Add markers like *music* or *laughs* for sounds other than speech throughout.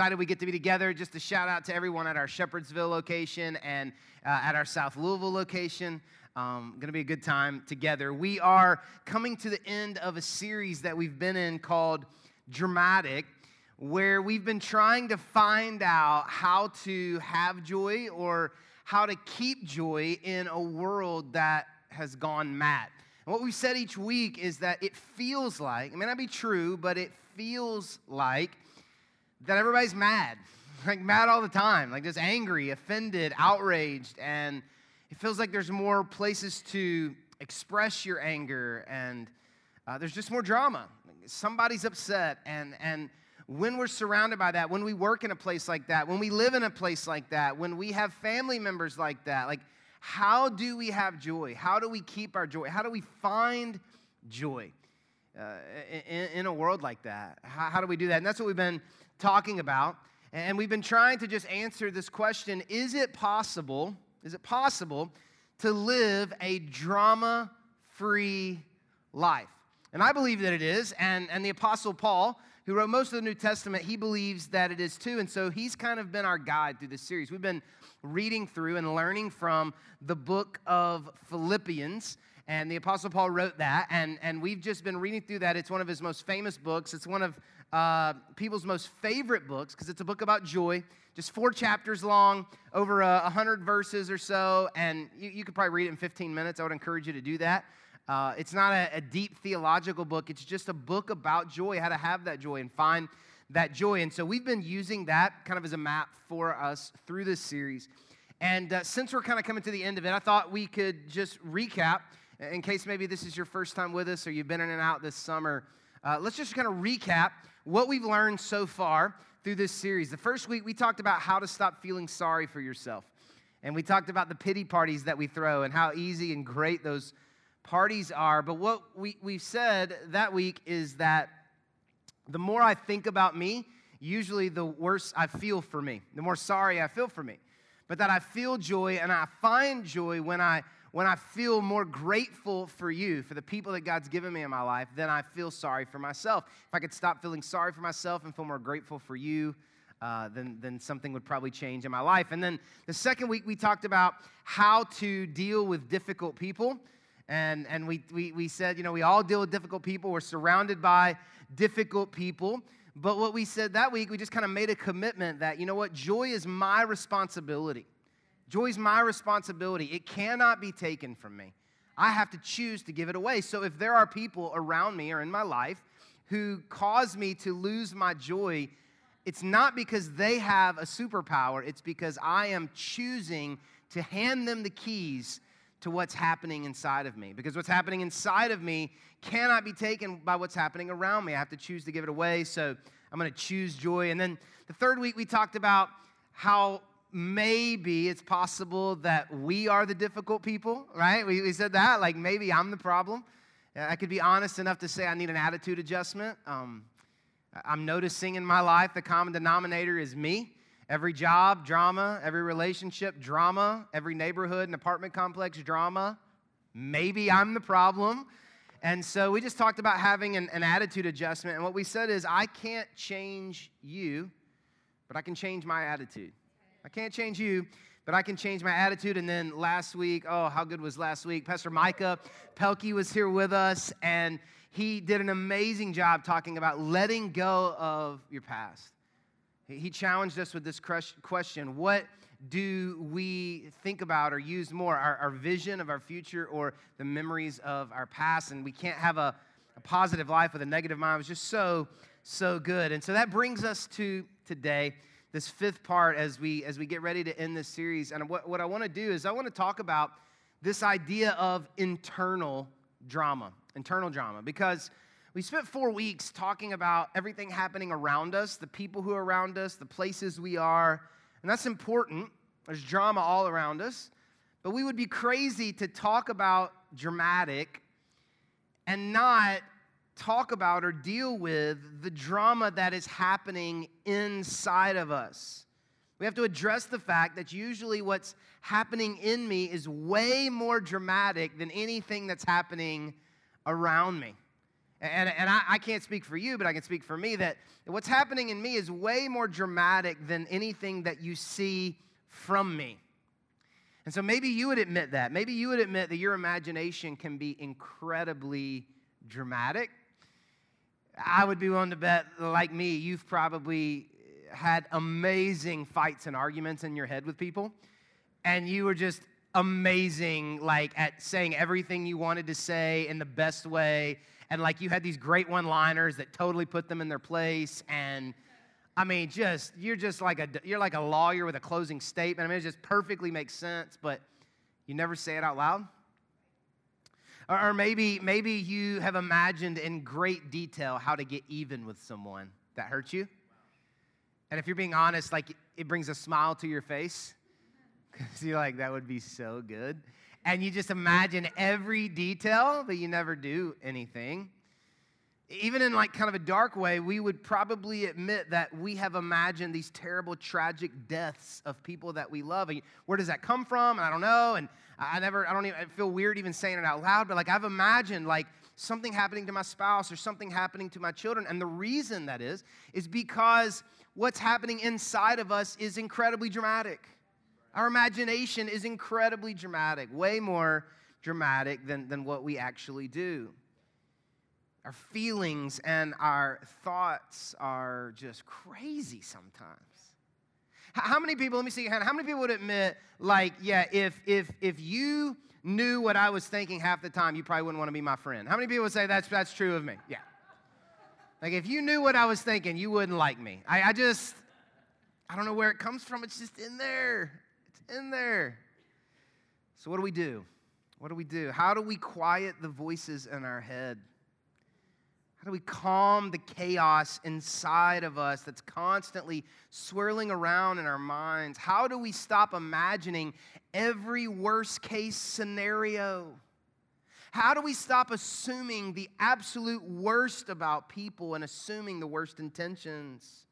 excited we get to be together. Just a shout out to everyone at our Shepherdsville location and uh, at our South Louisville location. Um, going to be a good time together. We are coming to the end of a series that we've been in called Dramatic, where we've been trying to find out how to have joy or how to keep joy in a world that has gone mad. And what we've said each week is that it feels like, it may not be true, but it feels like that everybody's mad, *laughs* like mad all the time, like just angry, offended, outraged, and it feels like there's more places to express your anger, and uh, there's just more drama. Somebody's upset, and and when we're surrounded by that, when we work in a place like that, when we live in a place like that, when we have family members like that, like how do we have joy? How do we keep our joy? How do we find joy uh, in, in, a world like that? How, how do we do that? And that's what we've been talking about. And we've been trying to just answer this question Is it possible, is it possible to live a drama free life? And I believe that it is. And, and the Apostle Paul, who wrote most of the New Testament, he believes that it is too. And so he's kind of been our guide through this series. We've been reading through and learning from the book of Philippians. And the Apostle Paul wrote that. And, and we've just been reading through that. It's one of his most famous books. It's one of uh, people's most favorite books because it's a book about joy. Just four chapters long, over a uh, hundred verses or so. And you, you could probably read it in 15 minutes. I would encourage you to do that. Uh, it's not a, a deep theological book, it's just a book about joy, how to have that joy and find that joy. And so we've been using that kind of as a map for us through this series. And uh, since we're kind of coming to the end of it, I thought we could just recap in case maybe this is your first time with us or you've been in and out this summer. Uh, let's just kind of recap what we've learned so far through this series. The first week, we talked about how to stop feeling sorry for yourself. And we talked about the pity parties that we throw and how easy and great those parties are. But what we, we've said that week is that the more I think about me, usually the worse I feel for me, the more sorry I feel for me. But that I feel joy and I find joy when I when I feel more grateful for you, for the people that God's given me in my life, then I feel sorry for myself. If I could stop feeling sorry for myself and feel more grateful for you, uh, then, then something would probably change in my life. And then the second week, we talked about how to deal with difficult people. And, and we, we, we said, you know, we all deal with difficult people. We're surrounded by difficult people. But what we said that week, we just kind of made a commitment that, you know what, joy is my responsibility. Joy's my responsibility. It cannot be taken from me. I have to choose to give it away. So if there are people around me or in my life who cause me to lose my joy, it's not because they have a superpower, it's because I am choosing to hand them the keys to what's happening inside of me. Because what's happening inside of me cannot be taken by what's happening around me. I have to choose to give it away. So I'm going to choose joy. And then the third week, we talked about how maybe it's possible that we are the difficult people, right? We, we said that, like maybe I'm the problem. I could be honest enough to say I need an attitude adjustment. Um, I'm noticing in my life the common denominator is me. Every job, drama. Every relationship, drama. Every neighborhood and apartment complex, drama. Maybe I'm the problem. And so we just talked about having an, an attitude adjustment. And what we said is, I can't change you, but I can change my attitude. I can't change you, but I can change my attitude. And then last week, oh, how good was last week? Pastor Micah Pelkey was here with us, and he did an amazing job talking about letting go of your past. He challenged us with this question What do we think about or use more, our, our vision of our future or the memories of our past? And we can't have a, a positive life with a negative mind. It was just so, so good. And so that brings us to today this fifth part as we as we get ready to end this series. And what, what I want to do is I want to talk about this idea of internal drama, internal drama, because we spent four weeks talking about everything happening around us, the people who are around us, the places we are, and that's important. There's drama all around us. But we would be crazy to talk about dramatic and not talk about or deal with the drama that is happening inside of us. We have to address the fact that usually what's happening in me is way more dramatic than anything that's happening around me. And, and I, I, can't speak for you, but I can speak for me that what's happening in me is way more dramatic than anything that you see from me. And so maybe you would admit that. Maybe you would admit that your imagination can be incredibly dramatic. I would be willing to bet, like me, you've probably had amazing fights and arguments in your head with people, and you were just amazing, like at saying everything you wanted to say in the best way, and like you had these great one liners that totally put them in their place, and I mean, just you're just like a you're like a lawyer with a closing statement. I mean, it just perfectly makes sense, but you never say it out loud. Or, maybe maybe you have imagined in great detail how to get even with someone that hurt you. And if you're being honest, like it brings a smile to your face *laughs* because you're like, that would be so good. And you just imagine every detail, but you never do anything even in like kind of a dark way, we would probably admit that we have imagined these terrible, tragic deaths of people that we love. And where does that come from? I don't know. And I never, I don't even I feel weird even saying it out loud, but like I've imagined like something happening to my spouse or something happening to my children. And the reason that is, is because what's happening inside of us is incredibly dramatic. Our imagination is incredibly dramatic, way more dramatic than, than what we actually do. Our feelings and our thoughts are just crazy sometimes. How many people, let me see your hand, how many people would admit, like, yeah, if, if, if you knew what I was thinking half the time, you probably wouldn't want to be my friend? How many people would say that's, that's true of me? Yeah. Like, if you knew what I was thinking, you wouldn't like me. I, I just, I don't know where it comes from. It's just in there. It's in there. So, what do we do? What do we do? How do we quiet the voices in our head? How do we calm the chaos inside of us that's constantly swirling around in our minds? How do we stop imagining every worst case scenario? How do we stop assuming the absolute worst about people and assuming the worst intentions?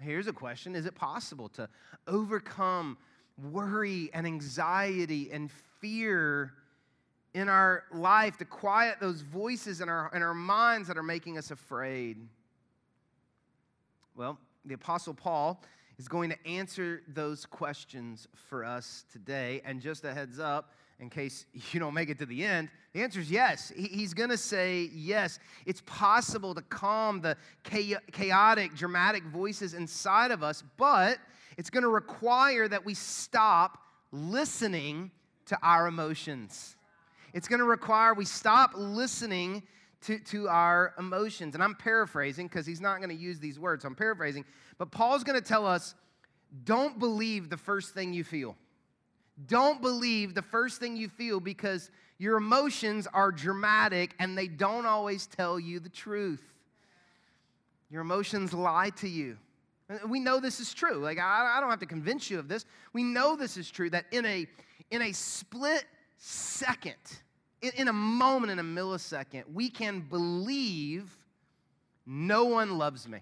Here's a question Is it possible to overcome worry and anxiety and fear in our life to quiet those voices in our, in our minds that are making us afraid? Well, the Apostle Paul is going to answer those questions for us today. And just a heads up, in case *laughs* you don't make it to the end, the answer is yes. He's going to say yes. It's possible to calm the chaotic, dramatic voices inside of us, but it's going to require that we stop listening to our emotions. It's going to require we stop listening to, to our emotions. And I'm paraphrasing because he's not going to use these words. I'm paraphrasing. But Paul's going to tell us don't believe the first thing you feel. Don't believe the first thing you feel because your emotions are dramatic and they don't always tell you the truth. Your emotions lie to you. We know this is true. Like, I, I don't have to convince you of this. We know this is true that in a, in a split second, in, a moment, in a millisecond, we can believe no one loves me.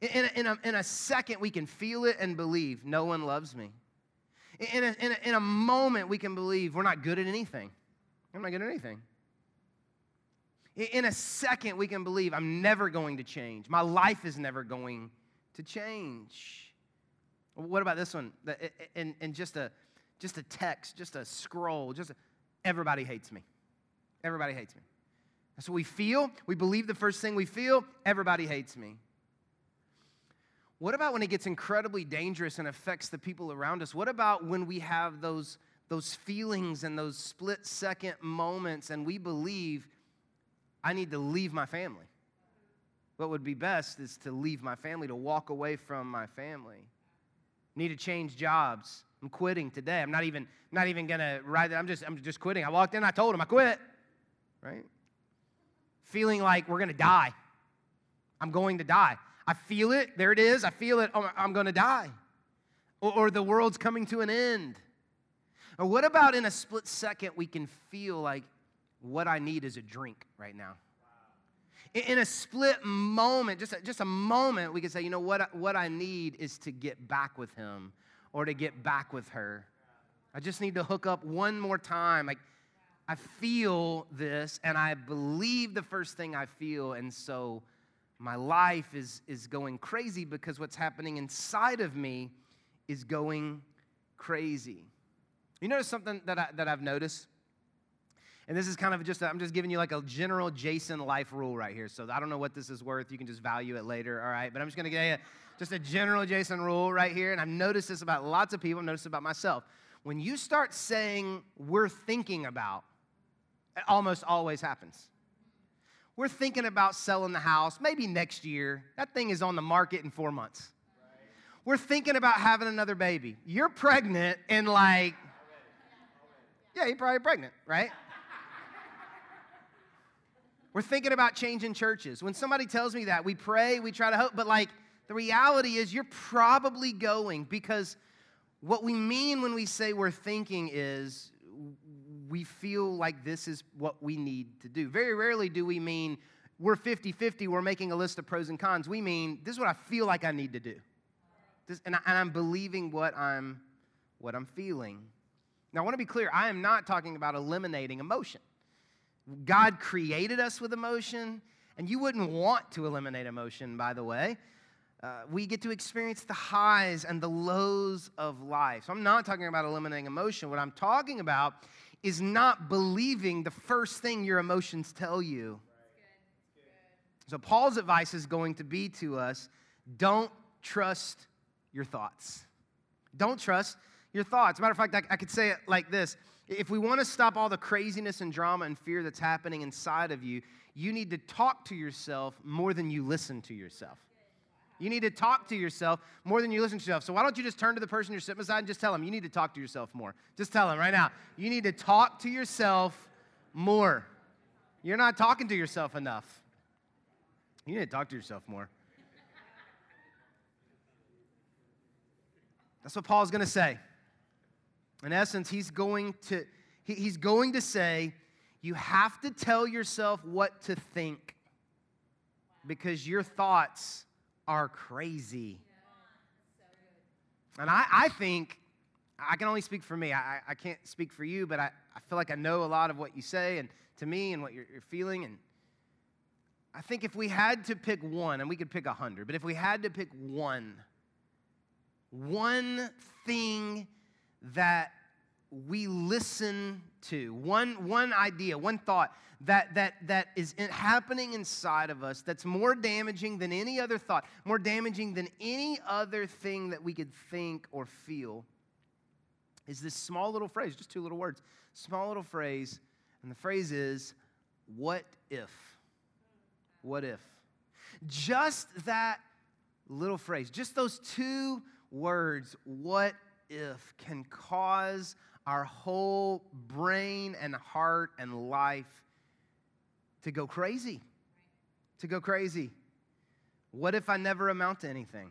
In a, in, a, in a second, we can feel it and believe no one loves me. In a, in, a, in a moment, we can believe we're not good at anything. I'm not good at anything. In a second, we can believe I'm never going to change. My life is never going to change. What about this one? In, in just a just a text, just a scroll, just a, everybody hates me. Everybody hates me. That's what we feel. We believe the first thing we feel, everybody hates me. What about when it gets incredibly dangerous and affects the people around us? What about when we have those, those feelings and those split second moments and we believe, I need to leave my family? What would be best is to leave my family, to walk away from my family. Need to change jobs. I'm quitting today. I'm not even not even gonna write it. I'm just I'm just quitting. I walked in. I told him I quit. Right? Feeling like we're gonna die. I'm going to die. I feel it. There it is. I feel it. Oh, I'm to die. Or, or the world's coming to an end. Or what about in a split second we can feel like what I need is a drink right now? in a split moment, just a, just a moment, we can say, you know, what, what I need is to get back with him or to get back with her. I just need to hook up one more time. Like, I feel this and I believe the first thing I feel. And so my life is, is going crazy because what's happening inside of me is going crazy. You notice something that, I, that I've noticed? And this is kind of just, I'm just giving you like a general Jason life rule right here. So I don't know what this is worth. You can just value it later, all right? But I'm just going to get just a general Jason rule right here. And I've noticed this about lots of people, I've noticed about myself. When you start saying, we're thinking about, it almost always happens. We're thinking about selling the house maybe next year. That thing is on the market in four months. We're thinking about having another baby. You're pregnant and like, yeah, you're probably pregnant, right? We're thinking about changing churches. When somebody tells me that, we pray, we try to hope, but like the reality is you're probably going because what we mean when we say we're thinking is we feel like this is what we need to do. Very rarely do we mean we're 50 50, we're making a list of pros and cons. We mean this is what I feel like I need to do. This, and, I, and I'm believing what I'm, what I'm feeling. Now, I want to be clear I am not talking about eliminating emotion. God created us with emotion, and you wouldn't want to eliminate emotion, by the way. Uh, we get to experience the highs and the lows of life. So I'm not talking about eliminating emotion. What I'm talking about is not believing the first thing your emotions tell you. So Paul's advice is going to be to us don't trust your thoughts. Don't trust your thoughts. matter of fact, I, I could say it like this if we want to stop all the craziness and drama and fear that's happening inside of you, you need to talk to yourself more than you listen to yourself. You need to talk to yourself more than you listen to yourself. So why don't you just turn to the person you're sitting beside and just tell them you need to talk to yourself more. Just tell them right now. You need to talk to yourself more. You're not talking to yourself enough. You need to talk to yourself more. That's what Paul's going to say. In essence, he's going to he, he's going to say you have to tell yourself what to think because your thoughts are crazy. And I, I think, I can only speak for me. I, I can't speak for you, but I, I feel like I know a lot of what you say and to me and what you're, you're feeling. And I think if we had to pick one, and we could pick a hundred, but if we had to pick one, one thing that we listen to. One, one idea one thought that, that, that is happening inside of us that's more damaging than any other thought more damaging than any other thing that we could think or feel is this small little phrase just two little words small little phrase and the phrase is what if? What if? Just that little phrase just those two words what if can cause our whole brain and heart and life to go crazy. To go crazy. What if I never amount to anything?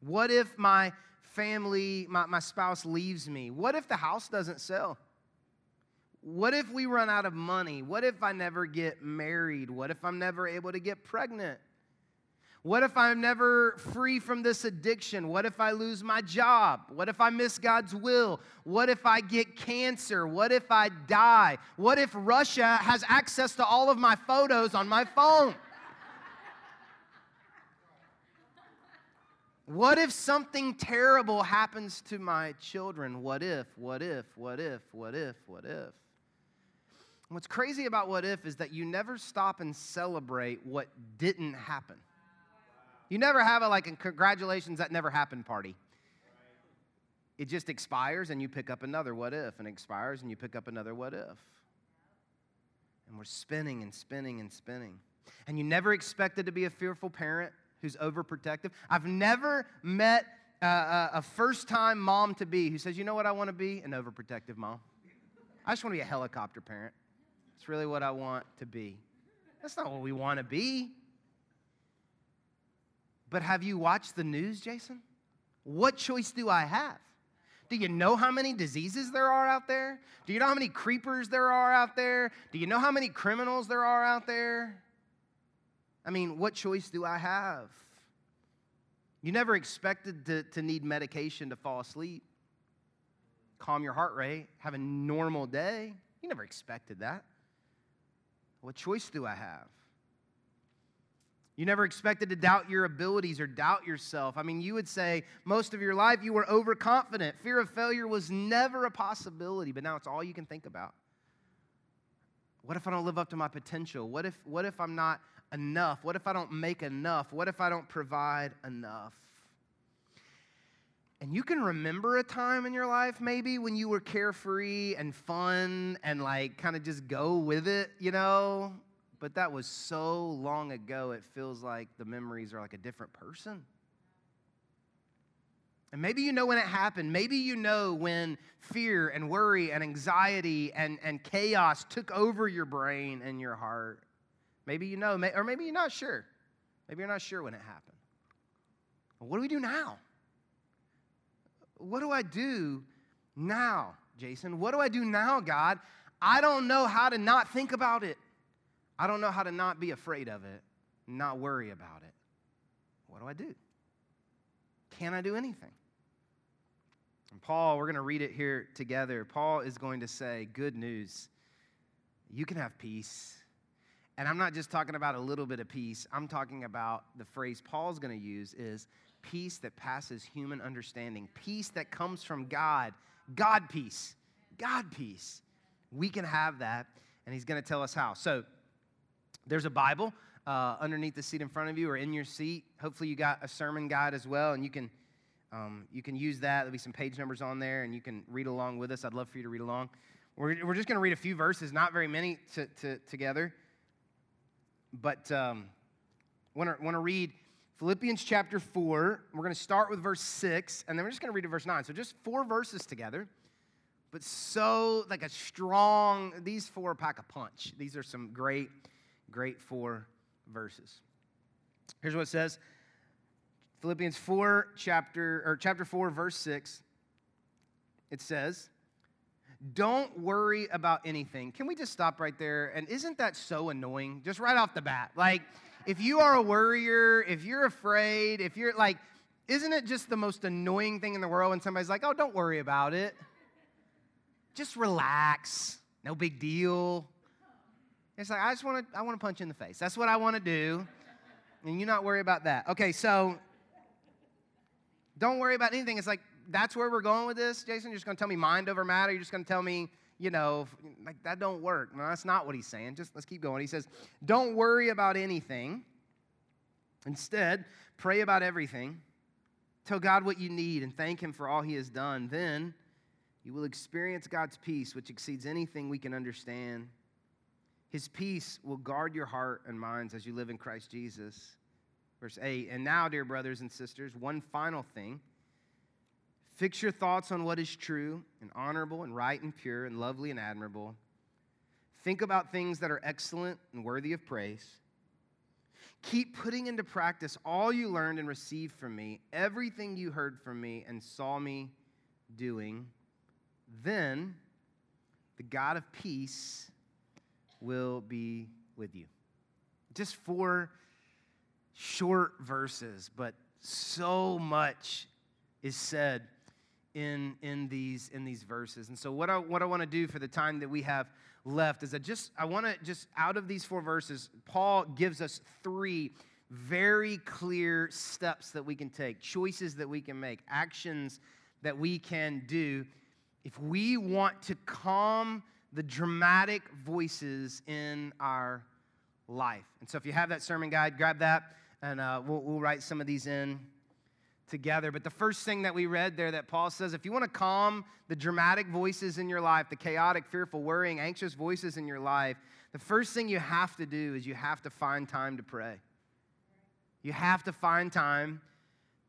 What if my family, my, my spouse leaves me? What if the house doesn't sell? What if we run out of money? What if I never get married? What if I'm never able to get pregnant? What if I'm never free from this addiction? What if I lose my job? What if I miss God's will? What if I get cancer? What if I die? What if Russia has access to all of my photos on my phone? What if something terrible happens to my children? What if, what if, what if, what if, what if? what's crazy about what if is that you never stop and celebrate what didn't happen. You never have a like a congratulations that never happened party. It just expires and you pick up another what if, and expires and you pick up another what if. And we're spinning and spinning and spinning. And you never expected to be a fearful parent who's overprotective. I've never met a, a first time mom to be who says, you know what I want to be? An overprotective mom. I just want to be a helicopter parent. It's really what I want to be. That's not what we want to be. But have you watched the news, Jason? What choice do I have? Do you know how many diseases there are out there? Do you know how many creepers there are out there? Do you know how many criminals there are out there? I mean, what choice do I have? You never expected to, to need medication to fall asleep, calm your heart rate, have a normal day. You never expected that. What choice do I have? You never expected to doubt your abilities or doubt yourself. I mean, you would say most of your life you were overconfident. Fear of failure was never a possibility, but now it's all you can think about. What if I don't live up to my potential? What if, what if I'm not enough? What if I don't make enough? What if I don't provide enough? And you can remember a time in your life maybe when you were carefree and fun and like kind of just go with it, you know? But that was so long ago, it feels like the memories are like a different person. And maybe you know when it happened. Maybe you know when fear and worry and anxiety and, and chaos took over your brain and your heart. Maybe you know, or maybe you're not sure. Maybe you're not sure when it happened. What do we do now? What do I do now, Jason? What do I do now, God? I don't know how to not think about it. I don't know how to not be afraid of it, not worry about it. What do I do? Can I do anything? And Paul, we're going to read it here together. Paul is going to say, Good news. You can have peace. And I'm not just talking about a little bit of peace. I'm talking about the phrase Paul's going to use is peace that passes human understanding, peace that comes from God, God peace, God peace. We can have that, and he's going to tell us how. So, there's a Bible uh, underneath the seat in front of you or in your seat. Hopefully, you got a sermon guide as well, and you can um, you can use that. There'll be some page numbers on there, and you can read along with us. I'd love for you to read along. We're, we're just going to read a few verses, not very many to, to, together, but um, want to want to read Philippians chapter four. We're going to start with verse six, and then we're just going to read to verse nine. So just four verses together but so like a strong these four pack a punch these are some great great four verses. Here's what it says Philippians 4, chapter, or chapter 4, verse 6. It says, Don't worry about anything. Can we just stop right there? And isn't that so annoying? Just right off the bat. Like, if you are a worrier, if you're afraid, if you're like, isn't it just the most annoying thing in the world when somebody's like, oh, don't worry about it? Just relax. No big deal. It's like, I just want to, I want to punch you in the face. That's what I want to do. And you not worry about that. Okay, so don't worry about anything. It's like, that's where we're going with this, Jason. You're just going to tell me mind over matter. You're just going to tell me, you know, like that don't work. No, that's not what he's saying. Just let's keep going. He says, don't worry about anything. Instead, pray about everything. Tell God what you need and thank Him for all He has done. Then you will experience God's peace, which exceeds anything we can understand. His peace will guard your heart and minds as you live in Christ Jesus. Verse 8, and now, dear brothers and sisters, one final thing. Fix your thoughts on what is true and honorable and right and pure and lovely and admirable. Think about things that are excellent and worthy of praise. Keep putting into practice all you learned and received from me, everything you heard from me and saw me doing. Then the God of peace will be with you. Just four short verses, but so much is said in, in, these, in these verses. And so, what I, what I want to do for the time that we have left is that just, I want to just, out of these four verses, Paul gives us three very clear steps that we can take, choices that we can make, actions that we can do if we want to calm the dramatic voices in our life. And so if you have that sermon guide, grab that and uh, we'll, we'll write some of these in together. But the first thing that we read there that Paul says if you want to calm the dramatic voices in your life, the chaotic, fearful, worrying, anxious voices in your life, the first thing you have to do is you have to find time to pray. You have to find time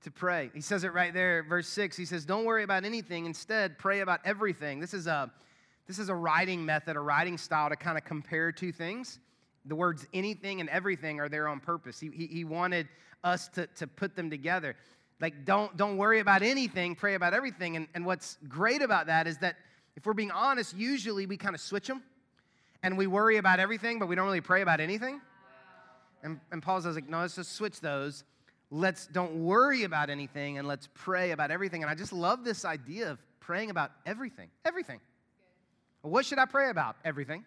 to pray. He says it right there, verse 6. He says, Don't worry about anything. Instead, pray about everything. This is a this is a writing method, a writing style to kind of compare two things. The words anything and everything are there on purpose. He, he, he wanted us to, to put them together. Like, don't, don't worry about anything, pray about everything. And, and what's great about that is that if we're being honest, usually we kind of switch them and we worry about everything, but we don't really pray about anything. And, and Paul says, like, no, let's just switch those. Let's don't worry about anything and let's pray about everything. And I just love this idea of praying about everything. Everything. What should I pray about? Everything.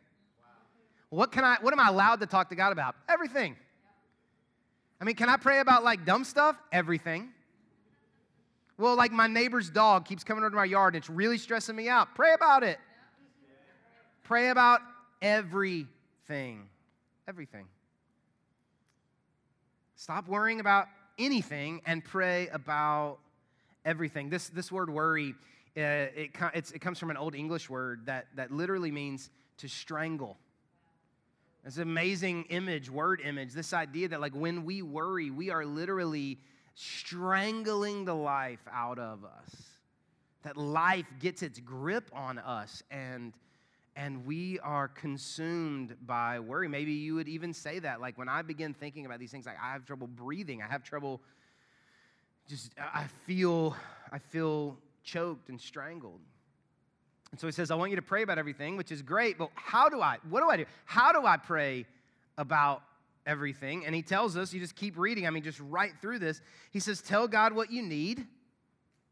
What can I what am I allowed to talk to God about? Everything. I mean, can I pray about like dumb stuff? Everything. Well, like my neighbor's dog keeps coming over to my yard and it's really stressing me out. Pray about it. Pray about everything. Everything. Stop worrying about anything and pray about everything. This, this word worry, uh, it, it comes from an old English word that, that literally means to strangle. It's an amazing image, word image. This idea that, like, when we worry, we are literally strangling the life out of us. That life gets its grip on us and and we are consumed by worry. Maybe you would even say that. Like when I begin thinking about these things, like I have trouble breathing. I have trouble just I feel I feel choked and strangled. And so he says, I want you to pray about everything, which is great, but how do I? What do I do? How do I pray about everything? And he tells us, you just keep reading. I mean, just right through this. He says, Tell God what you need.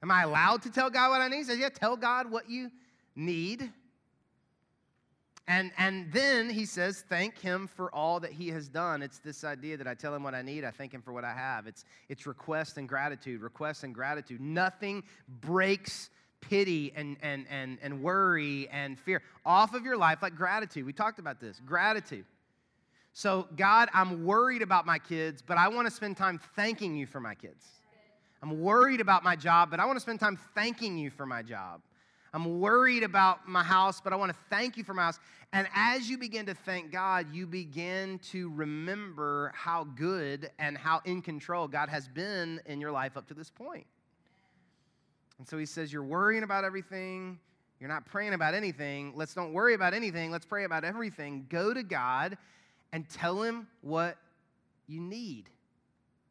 Am I allowed to tell God what I need? He says, Yeah, tell God what you need. And, and then he says, thank him for all that he has done. It's this idea that I tell him what I need, I thank him for what I have. It's, it's request and gratitude, request and gratitude. Nothing breaks pity and, and, and, and worry and fear off of your life like gratitude. We talked about this gratitude. So, God, I'm worried about my kids, but I want to spend time thanking you for my kids. I'm worried about my job, but I want to spend time thanking you for my job. I'm worried about my house, but I want to thank you for my house. And as you begin to thank God, you begin to remember how good and how in control God has been in your life up to this point. And so he says, You're worrying about everything. You're not praying about anything. Let's don't worry about anything. Let's pray about everything. Go to God and tell him what you need.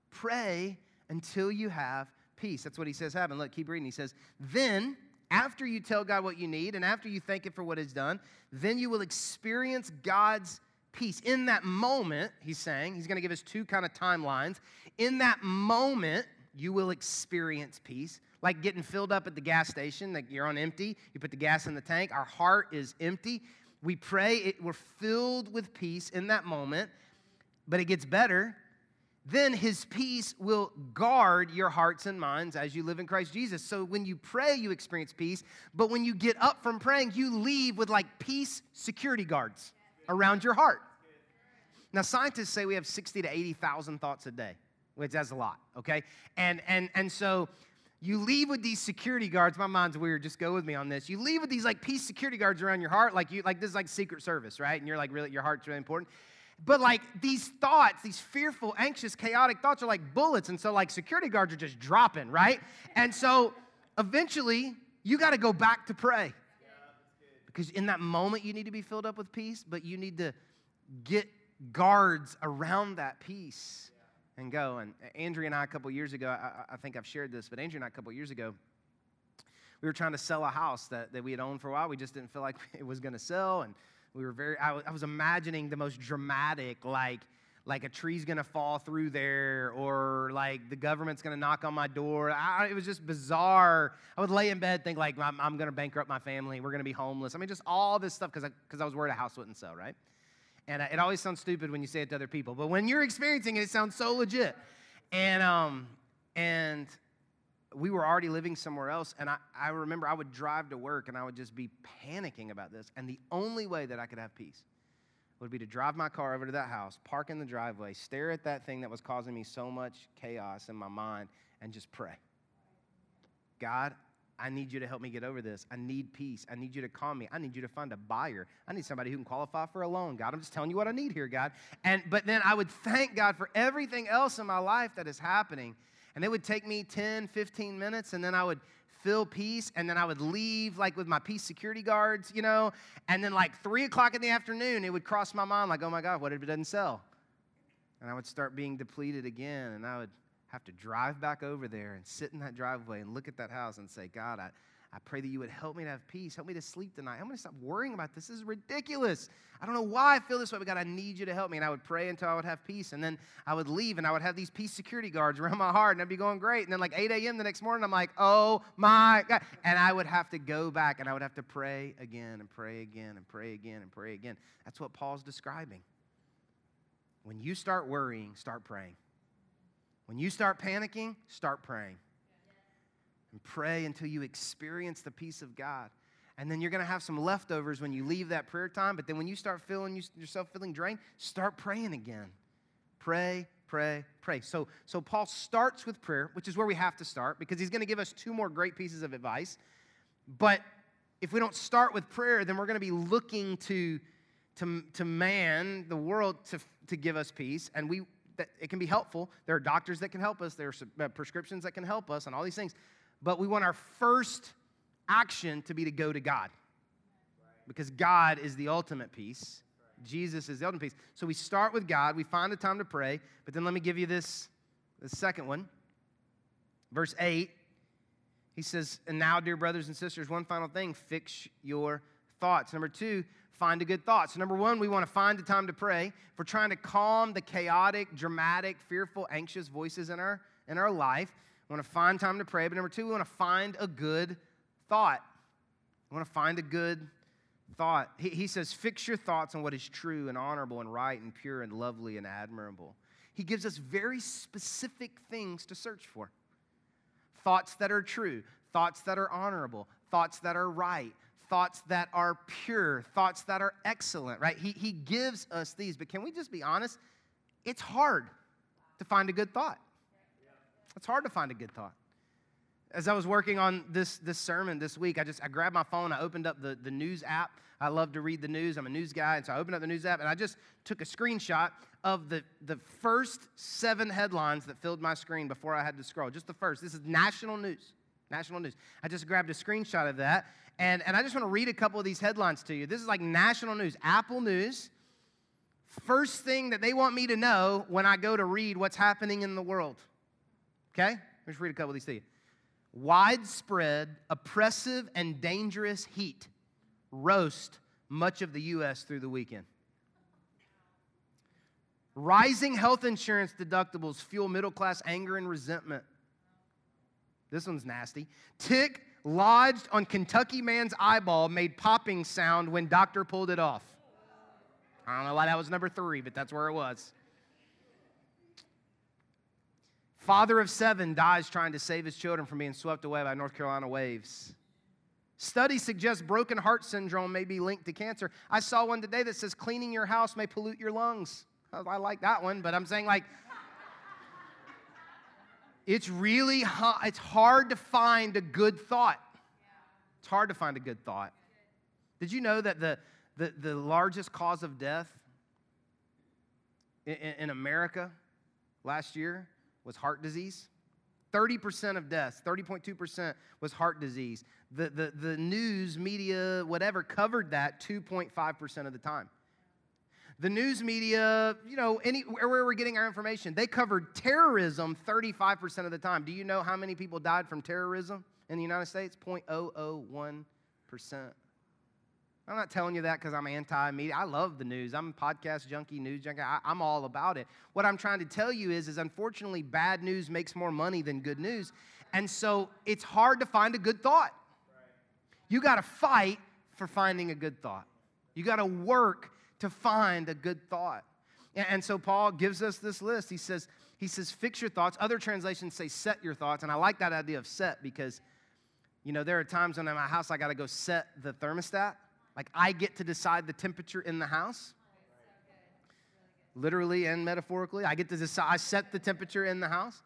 Pray until you have peace. That's what he says happen. Look, keep reading. He says, Then after you tell God what you need and after you thank Him for what He's done, then you will experience God's peace. In that moment, He's saying, He's going to give us two kind of timelines. In that moment, you will experience peace. Like getting filled up at the gas station, like you're on empty, you put the gas in the tank, our heart is empty. We pray, it, we're filled with peace in that moment, but it gets better then his peace will guard your hearts and minds as you live in Christ Jesus. So when you pray, you experience peace, but when you get up from praying, you leave with like peace security guards around your heart. Now, scientists say we have 60 to 80,000 thoughts a day, which that's a lot, okay? And, and, and so you leave with these security guards. My mind's weird. Just go with me on this. You leave with these like peace security guards around your heart, like you like this is like Secret Service, right? And you're like really your heart's really important. But like these thoughts, these fearful, anxious, chaotic thoughts are like bullets. And so, like, security guards are just dropping, right? And so, eventually, you got to go back to pray. Because in that moment, you need to be filled up with peace, but you need to get guards around that peace and go. And uh, Andrea and I, a couple years ago, I, I, think I've shared this, but Andrea and I, a couple years ago, we were trying to sell a house that, that we had owned for a while. We just didn't feel like *laughs* it was going to sell. And we were very, I was, imagining the most dramatic, like, like a tree's gonna fall through there or like the government's gonna knock on my door. I, it was just bizarre. I would lay in bed, think like I'm, I'm, gonna bankrupt my family. We're gonna be homeless. I mean, just all this stuff because I, cause I was worried a house wouldn't sell, right? And it always sounds stupid when you say it to other people, but when you're experiencing it, it sounds so legit. And um, and we were already living somewhere else. And I, I remember I would drive to work and I would just be panicking about this. And the only way that I could have peace would be to drive my car over to that house, park in the driveway, stare at that thing that was causing me so much chaos in my mind, and just pray. God, I need you to help me get over this. I need peace. I need you to calm me. I need you to find a buyer. I need somebody who can qualify for a loan. God, I'm just telling you what I need here, God. And but then I would thank God for everything else in my life that is happening and it would take me 10, 15 minutes, and then I would feel peace, and then I would leave like with my peace security guards, you know. And then like three o'clock in the afternoon, it would cross my mind, like, oh my God, what if it doesn't sell? And I would start being depleted again, and I would have to drive back over there and sit in that driveway and look at that house and say, God, I, I pray that you would help me to have peace. Help me to sleep tonight. I'm going to stop worrying about this. This is ridiculous. I don't know why I feel this way, but God, I need you to help me. And I would pray until I would have peace. And then I would leave and I would have these peace security guards around my heart and I'd be going great. And then, like 8 a.m. the next morning, I'm like, oh my God. And I would have to go back and I would have to pray again and pray again and pray again and pray again. That's what Paul's describing. When you start worrying, start praying. When you start panicking, start praying and pray until you experience the peace of God. And then you're going to have some leftovers when you leave that prayer time. But then when you start feeling yourself feeling drained, start praying again. Pray, pray, pray. So, so Paul starts with prayer, which is where we have to start because he's going to give us two more great pieces of advice. But if we don't start with prayer, then we're going to be looking to, to, to man, the world, to, to give us peace. And we, that it can be helpful. There are doctors that can help us, there are uh, prescriptions that can help us, and all these things but we want our first action to be to go to God. Because God is the ultimate peace. Jesus is the ultimate peace. So we start with God, we find the time to pray, but then let me give you this the second one. Verse 8. He says, And now, dear brothers and sisters, one final thing fix your thoughts. Number two, find a good thought. So, number one, we want to find a time to pray. If we're trying to calm the chaotic, dramatic, fearful, anxious voices in our, in our life, we want to find time to pray. But number two, we want to find a good thought. We want to find a good thought. He, he says, Fix your thoughts on what is true and honorable and right and pure and lovely and admirable. He gives us very specific things to search for thoughts that are true, thoughts that are honorable, thoughts that are right, thoughts that are pure, thoughts that are excellent, right? He, he gives us these, but can we just be honest? It's hard to find a good thought. It's hard to find a good thought. As I was working on this, this sermon this week, I just I grabbed my phone, I opened up the, the news app. I love to read the news. I'm a news guy, and so I opened up the news app and I just took a screenshot of the, the first seven headlines that filled my screen before I had to scroll. Just the first. This is national news. National news. I just grabbed a screenshot of that, and, and I just want to read a couple of these headlines to you. This is like national news, Apple News. First thing that they want me to know when I go to read what's happening in the world. Okay? Let's read a couple of these to you. Widespread, oppressive, and dangerous heat roast much of the U.S. through the weekend. Rising health insurance deductibles fuel middle class anger and resentment. This one's nasty. Tick lodged on Kentucky man's eyeball made popping sound when doctor pulled it off. I don't know why that was number three, but that's where it was. Father of seven dies trying to save his children from being swept away by North Carolina waves. Studies suggest broken heart syndrome may be linked to cancer. I saw one today that says cleaning your house may pollute your lungs. Oh, I like that one, but I'm saying like it's really it's hard to find a good thought. It's hard to find a good thought. Did you know that the the, the largest cause of death in, in America last year was heart disease. 30% of deaths, 30.2% was heart disease. The, the, the news, media, whatever, covered that 2.5% of the time. The news media, you know, anywhere where we're getting our information, they covered terrorism 35% of the time. Do you know how many people died from terrorism in the United States? 0.001%. I'm not telling you that because I'm anti media. I love the news. I'm a podcast junkie, news junkie. I, am all about it. What I'm trying to tell you is, is unfortunately, bad news makes more money than good news. And so it's hard to find a good thought. You got to fight for finding a good thought. You got to work to find a good thought. And, and so Paul gives us this list. He says, he says, fix your thoughts. Other translations say set your thoughts. And I like that idea of set because, you know, there are times when in my house I got to go set the thermostat like I get to decide the temperature in the house. Literally and metaphorically, I get to decide, I set the temperature in the house.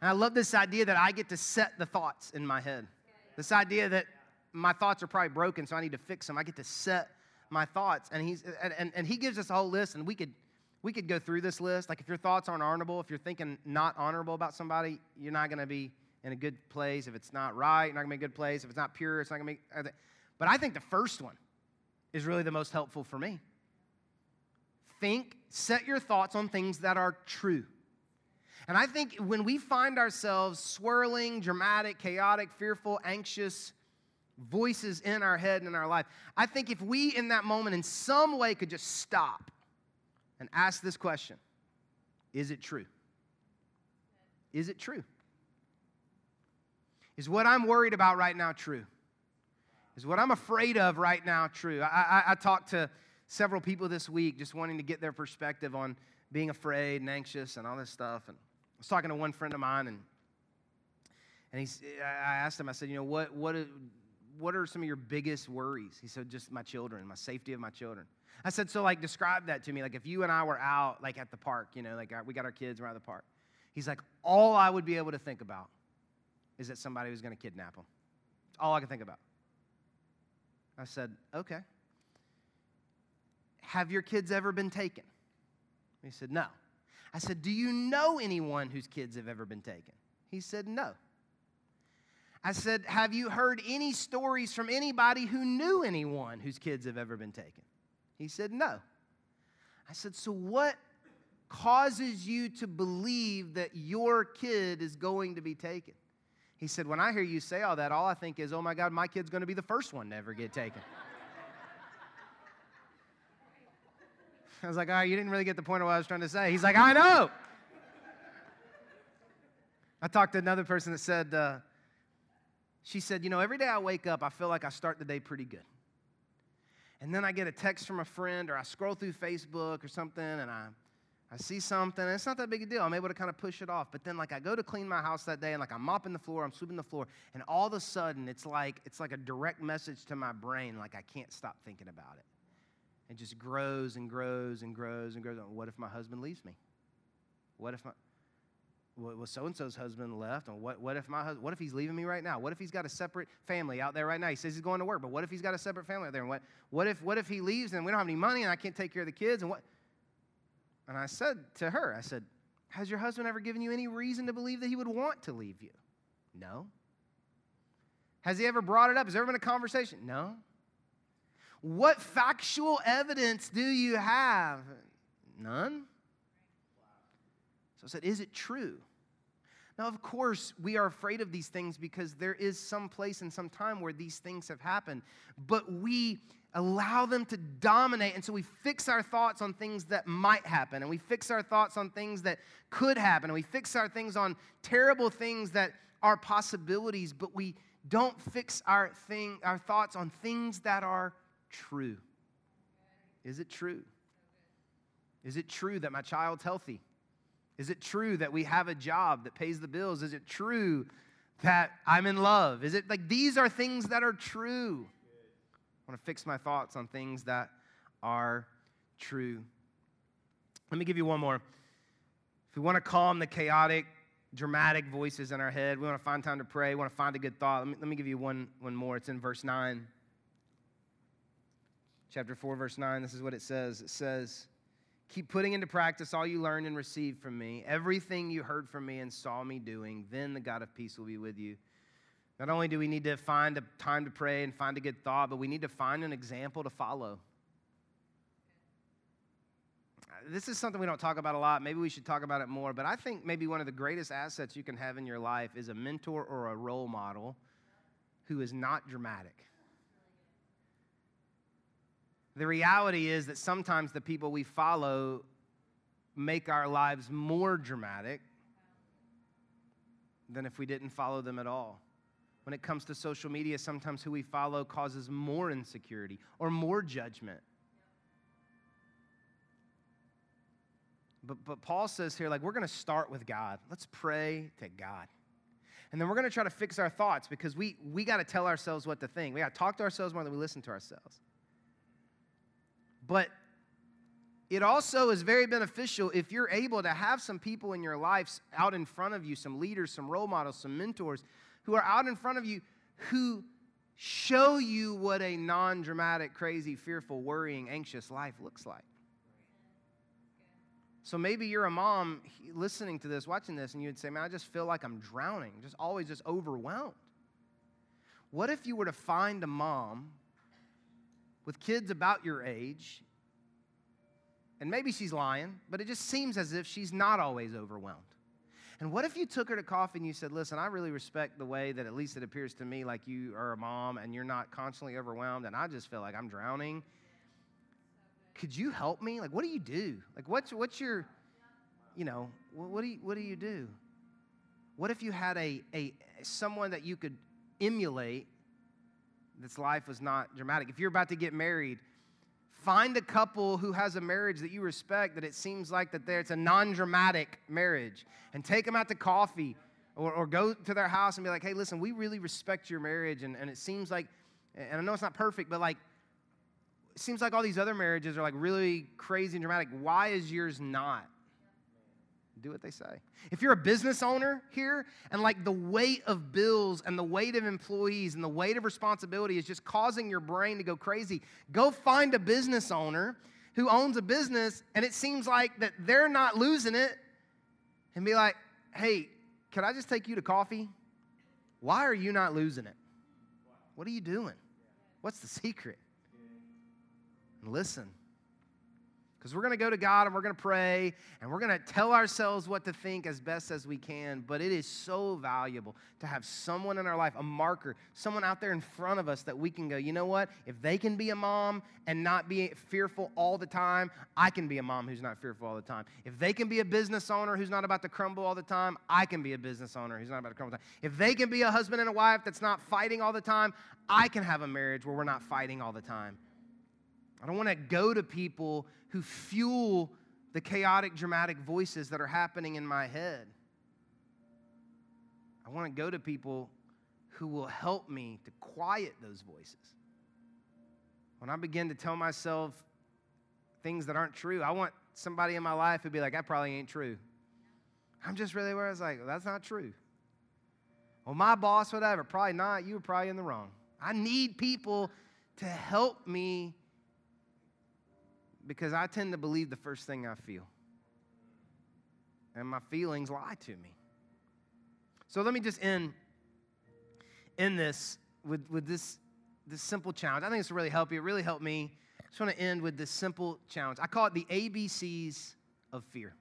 And I love this idea that I get to set the thoughts in my head. This idea that my thoughts are probably broken, so I need to fix them. I get to set my thoughts. And, he's, and, and, and he gives us a whole list, and we could, we could go through this list. Like if your thoughts aren't honorable, if you're thinking not honorable about somebody, you're not going to be in a good place. If it's not right, you're not going to be in a good place. If it's not pure, it's not going to be. But I think the first one, is really the most helpful for me. Think, set your thoughts on things that are true. And I think when we find ourselves swirling, dramatic, chaotic, fearful, anxious, voices in our head and in our life. I think if we, in that moment, in some way, could just stop and ask this question Is it true? Is it true? Is what I'm worried about right now true? Is what I'm afraid of right now true? I, I, I talked to several people this week just wanting to get their perspective on being afraid and anxious and all this stuff. And I was talking to one friend of mine, and and he's, I asked him, I said, you know, what, what, what are some of your biggest worries? He said, just my children, my safety of my children. I said, so like describe that to me. Like if you and I were out like at the park, you know, like we got our kids around the park. He's like, all I would be able to think about is that somebody was going to kidnap them. All I can think about. I said, okay. Have your kids ever been taken? He said, no. I said, do you know anyone whose kids have ever been taken? He said, no. I said, Have you heard any stories from anybody who knew anyone whose kids have ever been taken? He said, No. I said, So what causes you to believe that your kid is going to be taken? He said, When I hear you say all that, all I think is, Oh my God, my kid's going to be the first one to ever get taken. I was like, All right, you didn't really get the point of what I was trying to say. He's like, I know. I talked to another person that said, uh, she said, You know, every day I wake up, I feel like I start the day pretty good. And then I get a text from a friend, or I scroll through Facebook or something, and I, I see something, and it's not that big a deal. I'm able to kind of push it off. But then, like, I go to clean my house that day, and like I'm mopping the floor, I'm sweeping the floor, and all of a sudden, it's like it's like a direct message to my brain, like I can't stop thinking about it. It just grows and grows and grows and grows. Oh, what if my husband leaves me? What if my well, so and so's husband left. And what, what if my husband, what if he's leaving me right now? What if he's got a separate family out there right now? He says he's going to work, but what if he's got a separate family out there? And what, what if what if he leaves and we don't have any money and I can't take care of the kids? And what? And I said to her, I said, Has your husband ever given you any reason to believe that he would want to leave you? No. Has he ever brought it up? Has there ever been a conversation? No. What factual evidence do you have? None. So I said, Is it true? Now, of course, we are afraid of these things because there is some place and some time where these things have happened, but we allow them to dominate. And so we fix our thoughts on things that might happen, and we fix our thoughts on things that could happen, and we fix our things on terrible things that are possibilities, but we don't fix our thing, our thoughts on things that are true. Is it true? Is it true that my child's healthy? Is it true that we have a job that pays the bills? Is it true that I'm in love? Is it like these are things that are true? Want to fix my thoughts on things that are true. Let me give you one more. If we want to calm the chaotic, dramatic voices in our head, we want to find time to pray, we want to find a good thought. Let me, let me give you one, one more. It's in verse 9. Chapter 4, verse 9. This is what it says. It says, Keep putting into practice all you learned and received from me, everything you heard from me and saw me doing. Then the God of peace will be with you. Not only do we need to find a time to pray and find a good thought, but we need to find an example to follow. This is something we don't talk about a lot. Maybe we should talk about it more, but I think maybe one of the greatest assets you can have in your life is a mentor or a role model who is not dramatic. The reality is that sometimes the people we follow make our lives more dramatic than if we didn't follow them at all. When it comes to social media, sometimes who we follow causes more insecurity or more judgment. But, but Paul says here, like, we're going to start with God. Let's pray to God. And then we're going to try to fix our thoughts because we, we got to tell ourselves what to think. We got to talk to ourselves more than we listen to ourselves. But it also is very beneficial if you're able to have some people in your life out in front of you, some leaders, some role models, some mentors who are out in front of you who show you what a non dramatic, crazy, fearful, worrying, anxious life looks like. So maybe you're a mom listening to this, watching this, and you'd say, Man, I just feel like I'm drowning, just always just overwhelmed. What if you were to find a mom with kids about your age, and maybe she's lying, but it just seems as if she's not always overwhelmed. And what if you took her to coffee and you said, Listen, I really respect the way that at least it appears to me like you are a mom and you're not constantly overwhelmed, and I just feel like I'm drowning. Could you help me? Like, what do you do? Like, what's, what's your, you know, what, do you, what do you do? What if you had a, a someone that you could emulate this life was not dramatic? If you're about to get married, find a couple who has a marriage that you respect that it seems like that there it's a non-dramatic marriage. And take them out to coffee or, or go to their house and be like hey listen we really respect your marriage and, and it seems like and i know it's not perfect but like it seems like all these other marriages are like really crazy and dramatic. Why is yours not do what they say. If you're a business owner here and like the weight of bills and the weight of employees and the weight of responsibility is just causing your brain to go crazy, go find a business owner who owns a business and it seems like that they're not losing it and be like, "Hey, can I just take you to coffee? Why are you not losing it? What are you doing? What's the secret?" And listen because we're going to go to God and we're going to pray and we're going to tell ourselves what to think as best as we can. But it is so valuable to have someone in our life, a marker, someone out there in front of us that we can go, you know what? If they can be a mom and not be fearful all the time, I can be a mom who's not fearful all the time. If they can be a business owner who's not about to crumble all the time, I can be a business owner who's not about to crumble all the time. If they can be a husband and a wife that's not fighting all the time, I can have a marriage where we're not fighting all the time. I don't want to go to people who fuel the chaotic, dramatic voices that are happening in my head. I want to go to people who will help me to quiet those voices. When I begin to tell myself things that aren't true, I want somebody in my life who'd be like, that probably ain't true. I'm just really where I was like, well, that's not true. Well, my boss, whatever, probably not. You were probably in the wrong. I need people to help me because I tend to believe the first thing I feel. And my feelings lie to me. So let me just end in this with, with this, this simple challenge. I think will really help you. It really helped me. I just want to end with this simple challenge. I call it the ABCs of fear.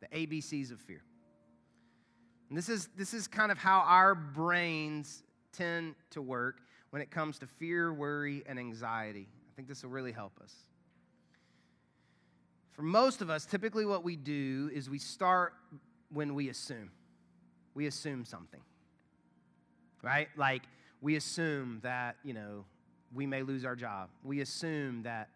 The ABCs of fear. And this is, this is kind of how our brains tend to work when it comes to fear, worry, and anxiety. I think this will really help us. For most of us, typically what we do is we start when we assume. We assume something, right? Like we assume that, you know, we may lose our job. We assume that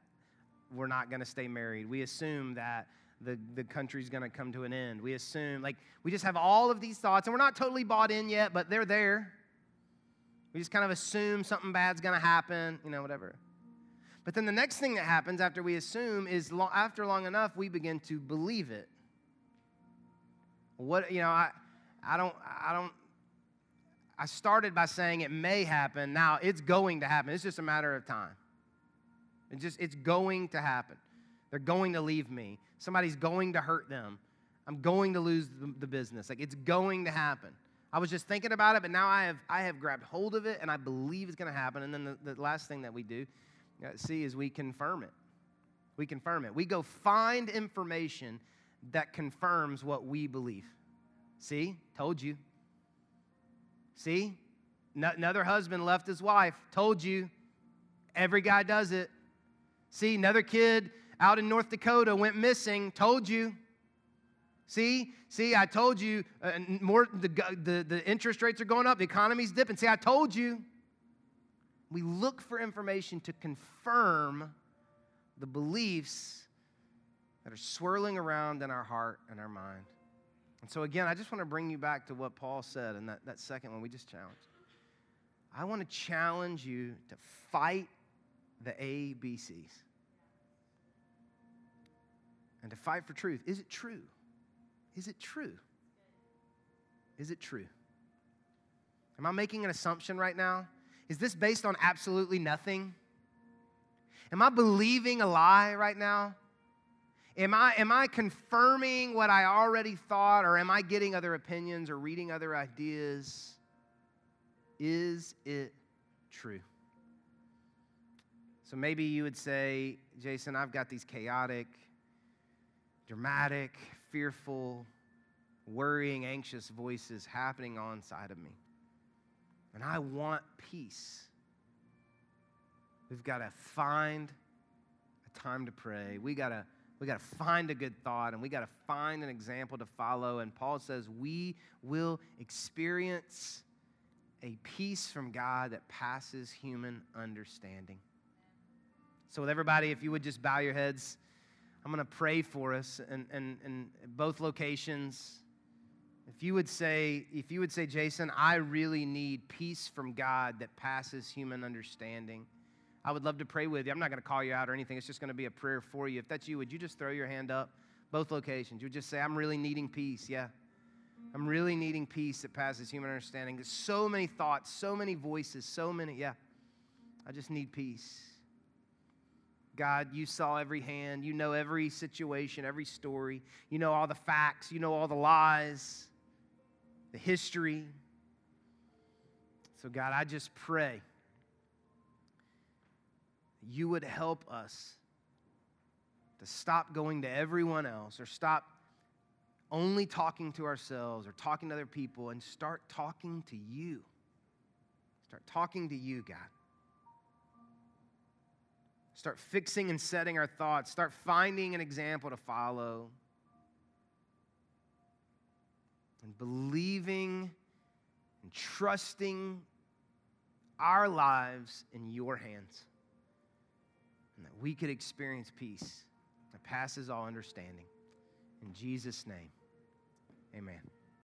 we're not going to stay married. We assume that the, the country's going to come to an end. We assume, like, we just have all of these thoughts, and we're not totally bought in yet, but they're there. We just kind of assume something bad's going to happen, you know, whatever. But then the next thing that happens after we assume is lo- after long enough, we begin to believe it. What, you know, I, I don't, I don't, I started by saying it may happen. Now it's going to happen. It's just a matter of time. It's just, it's going to happen. They're going to leave me. Somebody's going to hurt them. I'm going to lose the, the business. Like it's going to happen. I was just thinking about it, but now I have, I have grabbed hold of it and I believe it's going to happen. And then the, the last thing that we do see is we confirm it. We confirm it. We go find information that confirms what we believe. See? Told you. See? another husband left his wife. Told you. Every guy does it. See? Another kid out in North Dakota went missing. Told you. See, see, I told you uh, more. The, the, the interest rates are going up. The economy's dipping. See, I told you. We look for information to confirm the beliefs that are swirling around in our heart and our mind. And so, again, I just want to bring you back to what Paul said in that, that second one we just challenged. I want to challenge you to fight the ABCs and to fight for truth. Is it true? Is it true? Is it true? Am I making an assumption right now is this based on absolutely nothing? Am I believing a lie right now? Am I, am I confirming what I already thought, or am I getting other opinions or reading other ideas? Is it true? So maybe you would say, Jason, I've got these chaotic, dramatic, fearful, worrying, anxious voices happening on inside of me. And I want peace. We've got to find a time to pray. We got to we got to find a good thought and we got to find an example to follow. And Paul says we will experience a peace from God that passes human understanding. So, with everybody, if you would just bow your heads, I'm going to pray for us in, in, in both locations. If you would say, if you would say, Jason, I really need peace from God that passes human understanding. I would love to pray with you. I'm not going to call you out or anything. It's just going to be a prayer for you. If that's you, would you just throw your hand up? Both locations. You would just say, I'm really needing peace. Yeah. I'm really needing peace that passes human understanding. There's so many thoughts, so many voices, so many. Yeah. I just need peace. God, you saw every hand. You know every situation, every story. You know all the facts. You know all the lies, the history. So, God, I just pray you would help us to stop going to everyone else or stop only talking to ourselves or talking to other people and start talking to you. Start talking to you, God. Start fixing and setting our thoughts. Start finding an example to follow. And believing and trusting our lives in your hands and that we could experience peace that passes all understanding. In Jesus' name, amen.